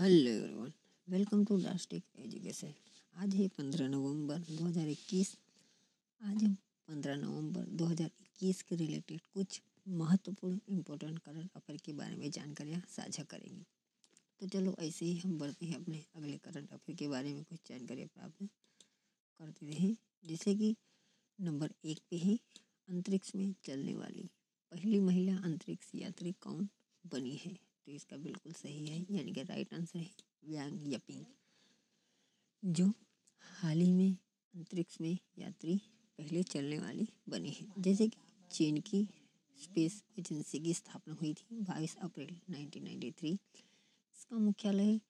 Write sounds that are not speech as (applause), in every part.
Hello everyone, welcome to Dastic education आज है पंद्रह नवंबर 2021 आज हम पंद्रह नवंबर 2021 के रिलेटेड कुछ महत्वपूर्ण इम्पोर्टेंट करंट अफेयर के बारे में जानकारियाँ साझा करेंगे। तो चलो ऐसे ही हम बढ़ते हैं अपने अगले करंट अफेयर के बारे में कुछ जानकारियाँ प्राप्त करते रहे। जैसे कि नंबर एक पे है, अंतरिक्ष में चलने वाली पहली महिला अंतरिक्ष यात्री कौन बनी है? तो इसका बिल्कुल सही है, यानी कि राइट आंसर है, व्यांग यपिंग जो हाल ही में अंतरिक्ष में यात्री पहले चलने वाली बनी है। जैसे कि चीन की स्पेस एजेंसी की स्थापना हुई थी 22 अप्रैल 1993 इसका मुख्यालय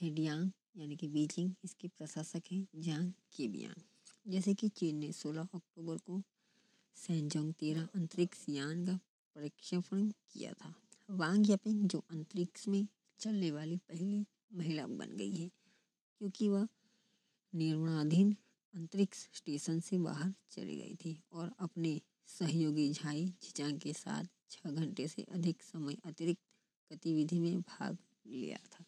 हेडियांग, यानी कि बीजिंग, इसके प्रशासक हैं जांग केबियांग। जैसे कि चीन ने 16 अक्टूबर को सैनजोंग तेरह अंतरिक्ष यान का प्रक्षेपण किया था। वांग यापिंग जो अंतरिक्ष में चलने वाली पहली महिला बन गई है, क्योंकि वह निर्माणाधीन अंतरिक्ष स्टेशन से बाहर चली गई थी और अपने सहयोगी झाई झिचांग के साथ छः घंटे से अधिक समय अतिरिक्त गतिविधि में भाग लिया था।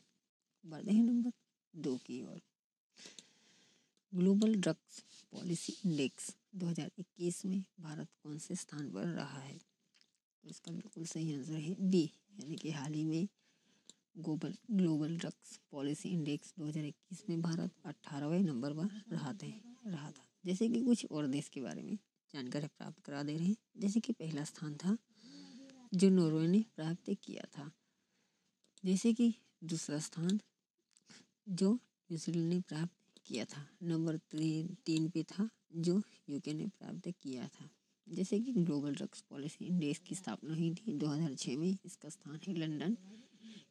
बढ़ते हैं नंबर दो की ओर। ग्लोबल ड्रग्स पॉलिसी इंडेक्स 2021 में भारत कौन से स्थान पर रहा है? इसका बिल्कुल सही आंसर है बी यानी कि हाल ही में global global drugs policy index 2021 में भारत अट्ठारहवें नंबर पर रहा थे, रहा था। जैसे कि कुछ और देश के बारे में जानकारी प्राप्त करा दे रहे हैं। जैसे कि पहला स्थान था, जो नॉर्वे ने प्राप्त किया था। जैसे कि दूसरा स्थान, जो न्यूजीलैंड ने प्राप्त किया था नंबर तीन पे था, जो यूके ने प्राप्त किया था। जैसे कि ग्लोबल ड्रग्स पॉलिसी इंडेक्स की स्थापना हुई थी 2006 में। इसका स्थान है लंदन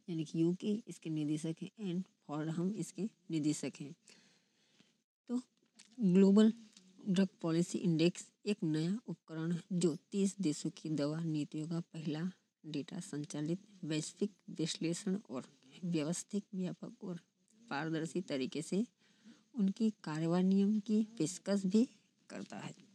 यानी कि यूके इसके निदेशक हैं एंड फॉरहम इसके निदेशक हैं। तो ग्लोबल ड्रग पॉलिसी इंडेक्स एक नया उपकरण जो तीस देशों की दवा नीतियों का पहला डेटा संचालित, वैश्विक विश्लेषण और व्यवस्थित व्यापक और पारदर्शी तरीके से उनकी कार्यान्वयन की पेशकश भी करता है।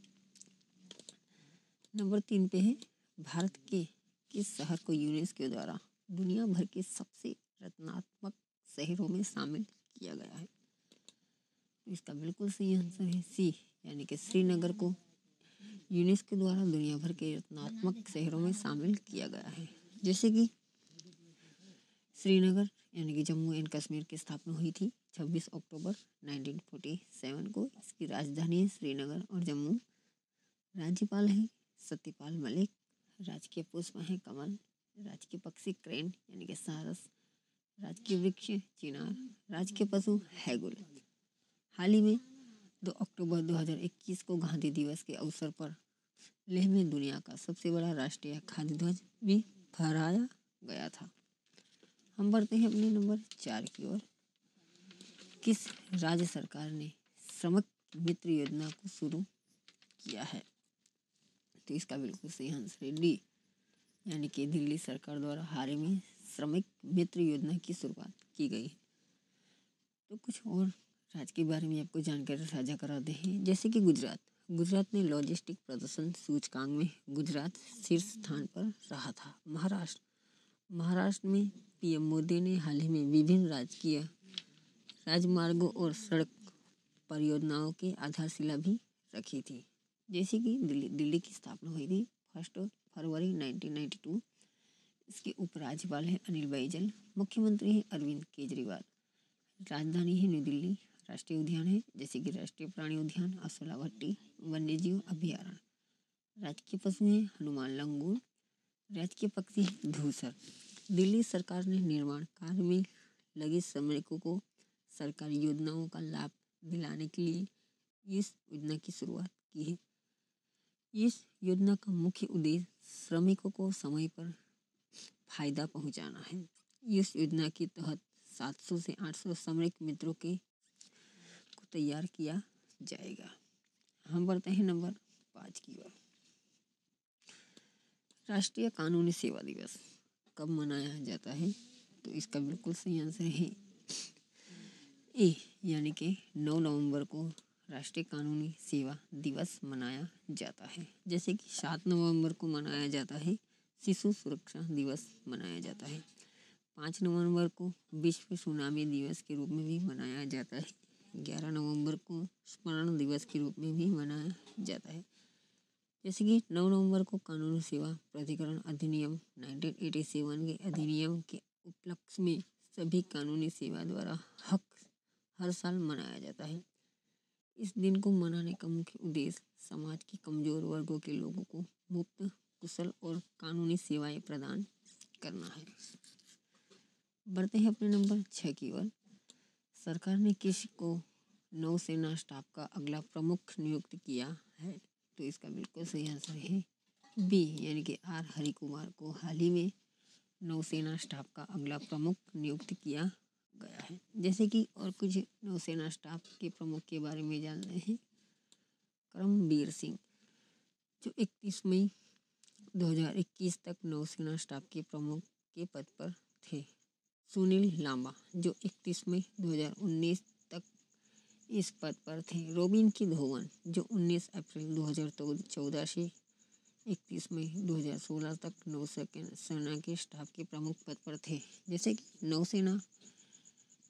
नंबर तीन पे है। भारत के किस शहर को यूनेस्को द्वारा दुनिया भर के सबसे रचनात्मक शहरों में शामिल किया गया है? तो इसका बिल्कुल सही आंसर है सी, यानी कि श्रीनगर को यूनेस्को द्वारा दुनिया भर के रचनात्मक शहरों में शामिल किया गया है। जैसे कि श्रीनगर, यानी कि जम्मू एंड कश्मीर की स्थापना हुई थी 26 अक्टूबर 1947 को। इसकी राजधानी है श्रीनगर और जम्मू। राज्यपाल है सत्यपाल मलिक, राजकीय पुष्प हैं कमल, राजकीय पक्षी क्रेन, यानी कि सारस, राजकीय वृक्ष चिनार, राजकीय पशु है हैगुल हाल ही में 2 अक्टूबर 2021 को गांधी दिवस के अवसर पर लेह में दुनिया का सबसे बड़ा राष्ट्रीय खाद्य ध्वज भी फहराया गया था। हम बढ़ते हैं अपने नंबर चार की ओर। किस राज्य सरकार ने श्रमिक मित्र योजना को शुरू किया है? तो इसका बिल्कुल सही आंसर है। डी यानी कि दिल्ली सरकार द्वारा हाल में श्रमिक मित्र योजना की शुरुआत की गई। तो कुछ और राज्य के बारे में आपको जानकारी साझा कराते हैं। जैसे कि गुजरात गुजरात ने लॉजिस्टिक प्रदर्शन सूचकांक में गुजरात शीर्ष स्थान पर रहा था। महाराष्ट्र महाराष्ट्र में पीएम मोदी ने हाल ही में विभिन्न राजकीय राजमार्गों और सड़क परियोजनाओं की आधारशिला भी रखी थी। जैसे कि दिल्ली दिल्ली की स्थापना हुई थी फ़र्स्ट फरवरी 1992 इसके उपराज्यपाल है अनिल बैजल, मुख्यमंत्री हैं अरविंद केजरीवाल। राजधानी है न्यू दिल्ली, राष्ट्रीय उद्यान है, जैसे कि राष्ट्रीय प्राणी उद्यान असोला भट्टी वन्य वन्यजीव अभ्यारण्य। राजकीय पशु हैं हनुमान लंगूर, राजकीय पक्षी धूसर। दिल्ली सरकार ने निर्माण कार्य में लगे श्रमिकों को सरकारी योजनाओं का लाभ दिलाने के लिए इस योजना की शुरुआत की है। इस योजना का मुख्य उद्देश्य श्रमिकों को समय पर फ़ायदा पहुंचाना है। इस योजना के तहत 700 से 800 श्रमिक मित्रों के को तैयार किया जाएगा। हम बढ़ते हैं नंबर पाँच की ओर। राष्ट्रीय कानूनी सेवा दिवस कब मनाया जाता है? तो इसका बिल्कुल सही आंसर है ए, यानी कि 9 नवंबर को राष्ट्रीय कानूनी सेवा दिवस मनाया जाता है। जैसे कि सात नवंबर को मनाया जाता है, शिशु सुरक्षा दिवस मनाया जाता है। पाँच नवंबर को विश्व सुनामी दिवस के रूप में भी मनाया जाता है। ग्यारह नवंबर को स्मरण दिवस के रूप में भी मनाया जाता है। जैसे कि नौ नवंबर को कानूनी सेवा प्राधिकरण अधिनियम 1987 के अधिनियम के उपलक्ष्य में सभी कानूनी सेवा द्वारा हक हर साल मनाया जाता है। इस दिन को मनाने का मुख्य उद्देश्य समाज के कमज़ोर वर्गों के लोगों को मुफ़्त, कुशल और कानूनी सेवाएँ प्रदान करना है। बढ़ते हैं अपने नंबर छः की ओर। सरकार ने किसी को नौसेना स्टाफ का अगला प्रमुख नियुक्त किया है। तो इसका बिल्कुल सही आंसर है बी, यानी कि आर हरि कुमार को हाल ही में नौसेना स्टाफ का अगला प्रमुख नियुक्त किया गया है। जैसे कि और कुछ नौसेना स्टाफ के प्रमुख के बारे में जान रहे हैं। करमबीर सिंह, जो 31 मई 2021 तक नौसेना स्टाफ के प्रमुख के पद पर थे। सुनील लांबा, जो 31 मई 2019 तक इस पद पर थे। रोबिन की धोवन, जो 19 अप्रैल 2014 से 31 मई 2016 तक नौसेना के स्टाफ के प्रमुख पद पर थे। जैसे कि नौसेना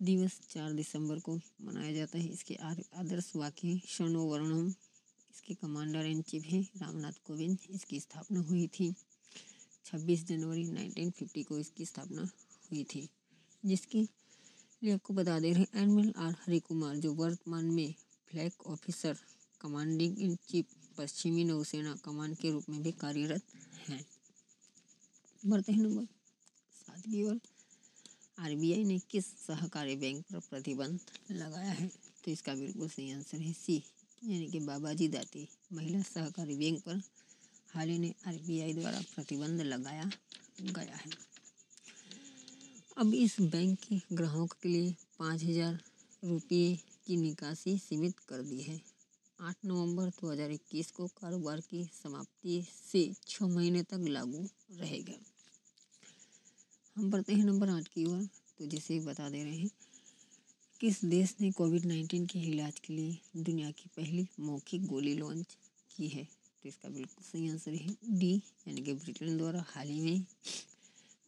दिवस, चार दिसंबर को मनाया जाता है। इसके आदर्श वाक्य शनो वर्णम। इसके कमांडर इन चीफ हैं, रामनाथ कोविंद। इसकी स्थापना हुई थी 26 जनवरी 1950 को इसकी स्थापना हुई थी। जिसके लिए आपको बता दे रहे एडमिरल आर हरि कुमार जो वर्तमान में flag officer, commanding in chief, पश्चिमी नौसेना कमान के रूप में भी कार्यरत हैं। बढ़ते हैं नंबर सात की ओर। आरबीआई ने किस सहकारी बैंक पर प्रतिबंध लगाया है? तो इसका बिल्कुल सही आंसर है सी, यानी कि बाबाजी दाती महिला सहकारी बैंक पर हाल ही में आरबीआई द्वारा प्रतिबंध लगाया गया है। अब इस बैंक के ग्राहकों के लिए पाँच हज़ार रुपये की निकासी सीमित कर दी है। आठ नवंबर 2021 को कारोबार की समाप्ति से छः महीने तक लागू रहेगा। हम बढ़ते हैं नंबर आठ की ओर तो जैसे बता दे रहे हैं, किस देश ने कोविड नाइन्टीन के इलाज के लिए दुनिया की पहली मौखिक गोली लॉन्च की है? तो इसका बिल्कुल सही आंसर है डी, यानी कि ब्रिटेन द्वारा हाल ही में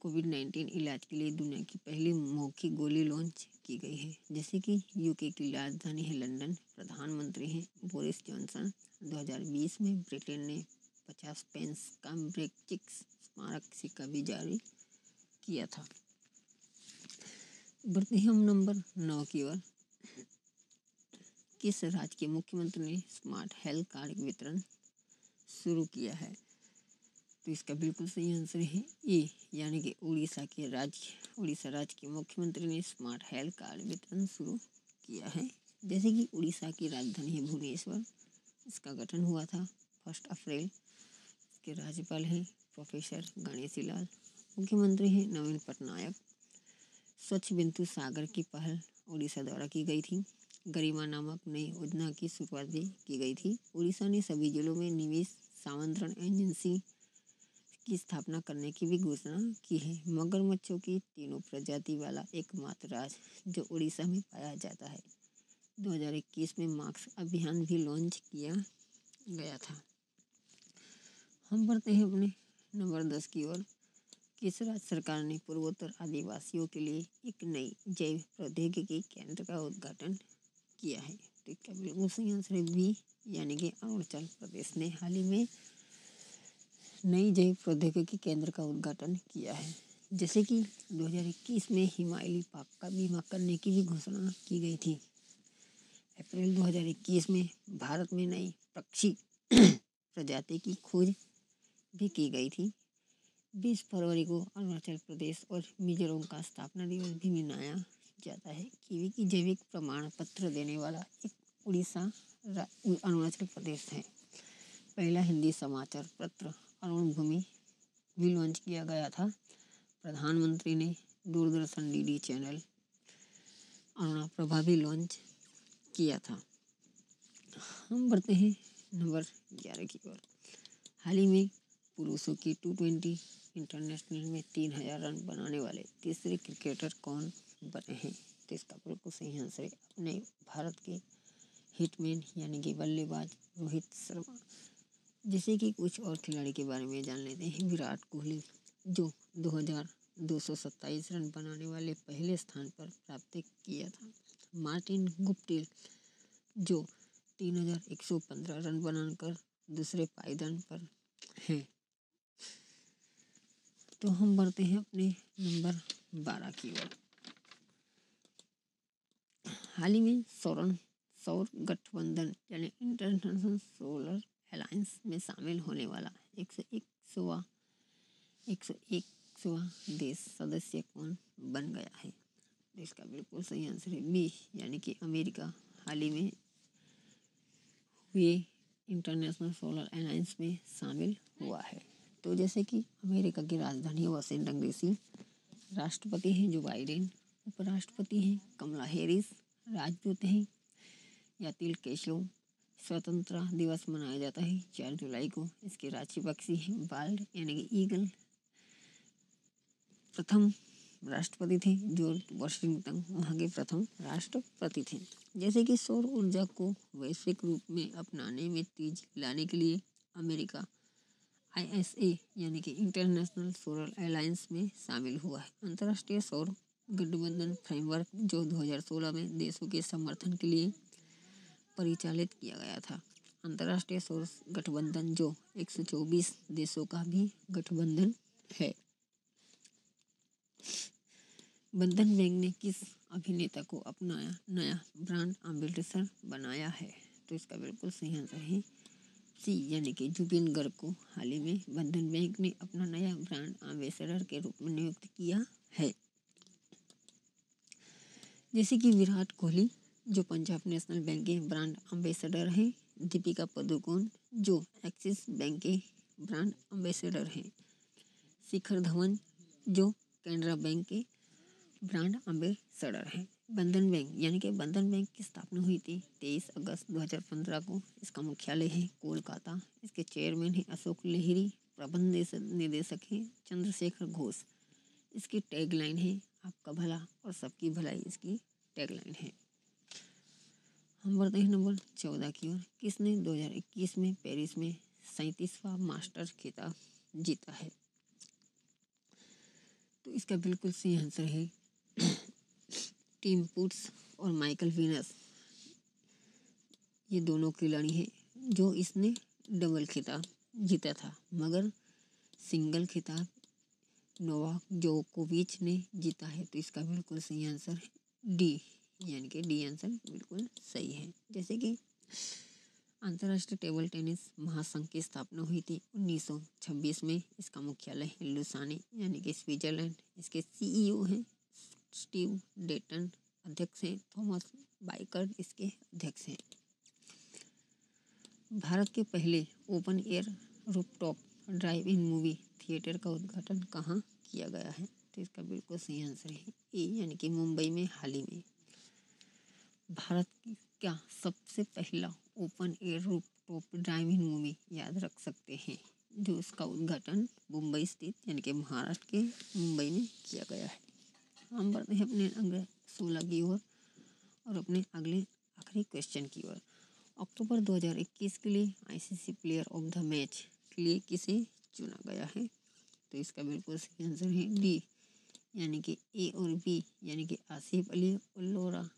कोविड नाइन्टीन इलाज के लिए दुनिया की पहली मौखिक गोली लॉन्च की गई है। जैसे कि यूके की राजधानी है लंदन, प्रधानमंत्री हैं बोरिस जॉनसन। 2020 में ब्रिटेन ने 50 पेंस का ब्रेक्सिट स्मारक सिक्का भी जारी किया था। बढ़ते हैं हम नंबर नौ की ओर। किस राज्य के मुख्यमंत्री ने स्मार्ट हेल्थ कार्ड वितरण शुरू किया है? तो इसका बिल्कुल सही आंसर है ए, यानी कि उड़ीसा के राज्य, उड़ीसा राज्य के मुख्यमंत्री ने स्मार्ट हेल्थ कार्ड वितरण शुरू किया है। जैसे कि उड़ीसा की राजधानी है भुवनेश्वर, इसका गठन हुआ था फ़र्स्ट अप्रैल। के राज्यपाल हैं प्रोफेसर गणेशी लाल मुख्यमंत्री हैं नवीन पटनायक, स्वच्छ बिंदु सागर की पहल उड़ीसा द्वारा की गई थी। गरिमा नामक नई योजना की शुरुआत भी की गई थी। उड़ीसा ने सभी जिलों में निवेश सामंत्रण एजेंसी की स्थापना करने की भी घोषणा की है। मगरमच्छों की तीनों प्रजाति वाला एकमात्र राज्य जो उड़ीसा में पाया जाता है। 2021 में मार्क्स अभियान भी लॉन्च किया गया था। हम बढ़ते हैं अपने नंबर दस की ओर। किस राज्य सरकार ने पूर्वोत्तर आदिवासियों के लिए एक नई जैव प्रौद्योगिकी केंद्र का उद्घाटन किया है। तो इसका बिल्कुल सही आंसर यानी कि अरुणाचल प्रदेश ने हाल ही में नई जैव प्रौद्योगिकी केंद्र का उद्घाटन किया है। जैसे कि 2021 में हिमालय पाक का बीमा करने की भी घोषणा की गई थी। अप्रैल 2021 में भारत में नई पक्षी (clears throat) प्रजाति की खोज भी की गई थी। बीस फरवरी को अरुणाचल प्रदेश और मिजोरम का स्थापना दिवस भी मनाया जाता है। कीवी की जैविक प्रमाण पत्र देने वाला एक उड़ीसा अरुणाचल प्रदेश है। पहला हिंदी समाचार पत्र अरुण भूमि भी लॉन्च किया गया था। प्रधानमंत्री ने दूरदर्शन डीडी चैनल अरुणा प्रभा भी लॉन्च किया था। हम बढ़ते हैं नंबर ग्यारह की ओर। हाल ही में पुरुषों की टू ट्वेंटी इंटरनेशनल में तीन हज़ार रन बनाने वाले तीसरे क्रिकेटर कौन बने हैं? तो इसका बिल्कुल सही आंसर है। अपने भारत के हिटमैन यानी कि बल्लेबाज रोहित शर्मा। जैसे कि कुछ और खिलाड़ी के बारे में जान लेते हैं। विराट कोहली, जो 2000 दो सौ सत्ताईस रन बनाने वाले पहले स्थान पर प्राप्त किया था। मार्टिन गुप्टिल, जो 3115 रन बनाकर दूसरे पायदान पर हैं। तो हम बढ़ते हैं अपने नंबर बारह की ओर। हाल ही में सौरन, सौर गठबंधन यानी इंटरनेशनल सोलर अलायंस में शामिल होने वाला एक सौ एक सौ एक सौ एक सौ देश सदस्य कौन बन गया है? देश का बिल्कुल सही आंसर है बी, यानी कि अमेरिका। हाल ही में हुए इंटरनेशनल सोलर अलायंस में शामिल हुआ है। तो जैसे कि अमेरिका की राजधानी वाशिंगटन डीसी, राष्ट्रपति हैं जो बाइडेन, उपराष्ट्रपति हैं कमला हैरिस राजदूत हैं यातिल केशव। स्वतंत्रता दिवस मनाया जाता है चार जुलाई को। इसके राशि पक्षी हैं बाल्ड यानी कि ईगल। प्रथम राष्ट्रपति थे जॉर्ज वॉशिंगटन, वहाँ के प्रथम राष्ट्रपति थे। जैसे कि सौर ऊर्जा को वैश्विक रूप में अपनाने में तेज लाने के लिए अमेरिका आईएसए, यानी कि इंटरनेशनल सोलर अलायंस में शामिल हुआ है। अंतर्राष्ट्रीय सौर गठबंधन फ्रेमवर्क जो 2016 में देशों के समर्थन के लिए परिचालित किया गया था। अंतर्राष्ट्रीय सौर गठबंधन जो 124 देशों का भी गठबंधन है। बंधन बैंक ने किस अभिनेता को अपनाया नया ब्रांड अम्बेडसर बनाया है? तो इसका बिल्कुल सही आंसर है सी, यानी कि जुबिन गर्ग को हाल ही में बंधन बैंक ने अपना नया ब्रांड एम्बेसडर के रूप में नियुक्त किया है। जैसे कि विराट कोहली, जो पंजाब नेशनल बैंक के ब्रांड एम्बेसडर हैं, दीपिका पदुकोण, जो एक्सिस बैंक के ब्रांड एम्बेसडर हैं, शिखर धवन, जो कैनरा बैंक के ब्रांड एम्बेसडर हैं। बंधन बैंक, यानी कि बंधन बैंक की स्थापना हुई थी तेईस अगस्त 2015 को। इसका मुख्यालय है कोलकाता। इसके चेयरमैन हैं अशोक लहिरी, प्रबंध निदेशक हैं चंद्रशेखर घोष। इसकी टैगलाइन है आपका भला और सबकी भलाई, इसकी टैगलाइन है। हम बढ़ते हैं नंबर चौदह की ओर। किसने 2021 में पेरिस में सैंतीसवा मास्टर खिताब जीता है? तो इसका बिल्कुल सही आंसर है टीम पुट्स और माइकल विनस ये दोनों खिलाड़ी हैं जो इसने डबल खिताब जीता था। मगर सिंगल खिताब नोवाक जोकोविच ने जीता है तो इसका बिल्कुल सही आंसर डी यानी कि डी आंसर बिल्कुल सही है। जैसे कि अंतर्राष्ट्रीय टेबल टेनिस महासंघ की स्थापना हुई थी 1926 में। इसका मुख्यालय लुसाने यानी कि स्विट्जरलैंड इसके सीईओ हैं स्टीव डेटन अध्यक्ष हैं, थॉमस बाइकर इसके अध्यक्ष हैं। भारत के पहले open air rooftop drive in movie theatre का उद्घाटन कहाँ किया गया है? तो इसका बिल्कुल सही आंसर है ए, यानी कि मुंबई में हाल ही में। भारत का सबसे पहला open air rooftop drive in movie याद रख सकते हैं, जो इसका उद्घाटन मुंबई स्थित, यानी कि महाराष्ट्र के मुंबई में किया गया है? हम बढ़ते हैं अपने अगले सोलह की ओर और अपने अगले आखिरी क्वेश्चन की ओर। अक्टूबर 2021 के लिए ICC player of the match के लिए किसे चुना गया है? तो इसका बिल्कुल सही आंसर है डी यानी कि ए और बी यानी कि आसिफ अली और लोरा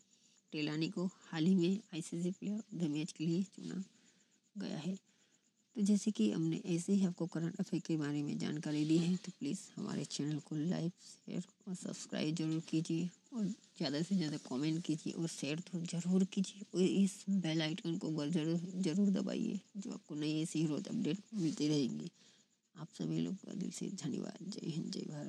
टेलानी को हाल ही में ICC player of the match के लिए चुना गया है। तो जैसे कि हमने ऐसे ही आपको करंट अफेयर के बारे में जानकारी दी है तो प्लीज़ हमारे चैनल को लाइक शेयर और सब्सक्राइब ज़रूर कीजिए और ज़्यादा से ज़्यादा कमेंट कीजिए और शेयर तो ज़रूर कीजिए और इस बेल आइकन को ज़रूर, ज़रूर दबाइए, जो आपको नई ऐसी रोज अपडेट मिलती रहेगी। आप सभी लोग का दिल से धन्यवाद। जय हिंद, जय भारत।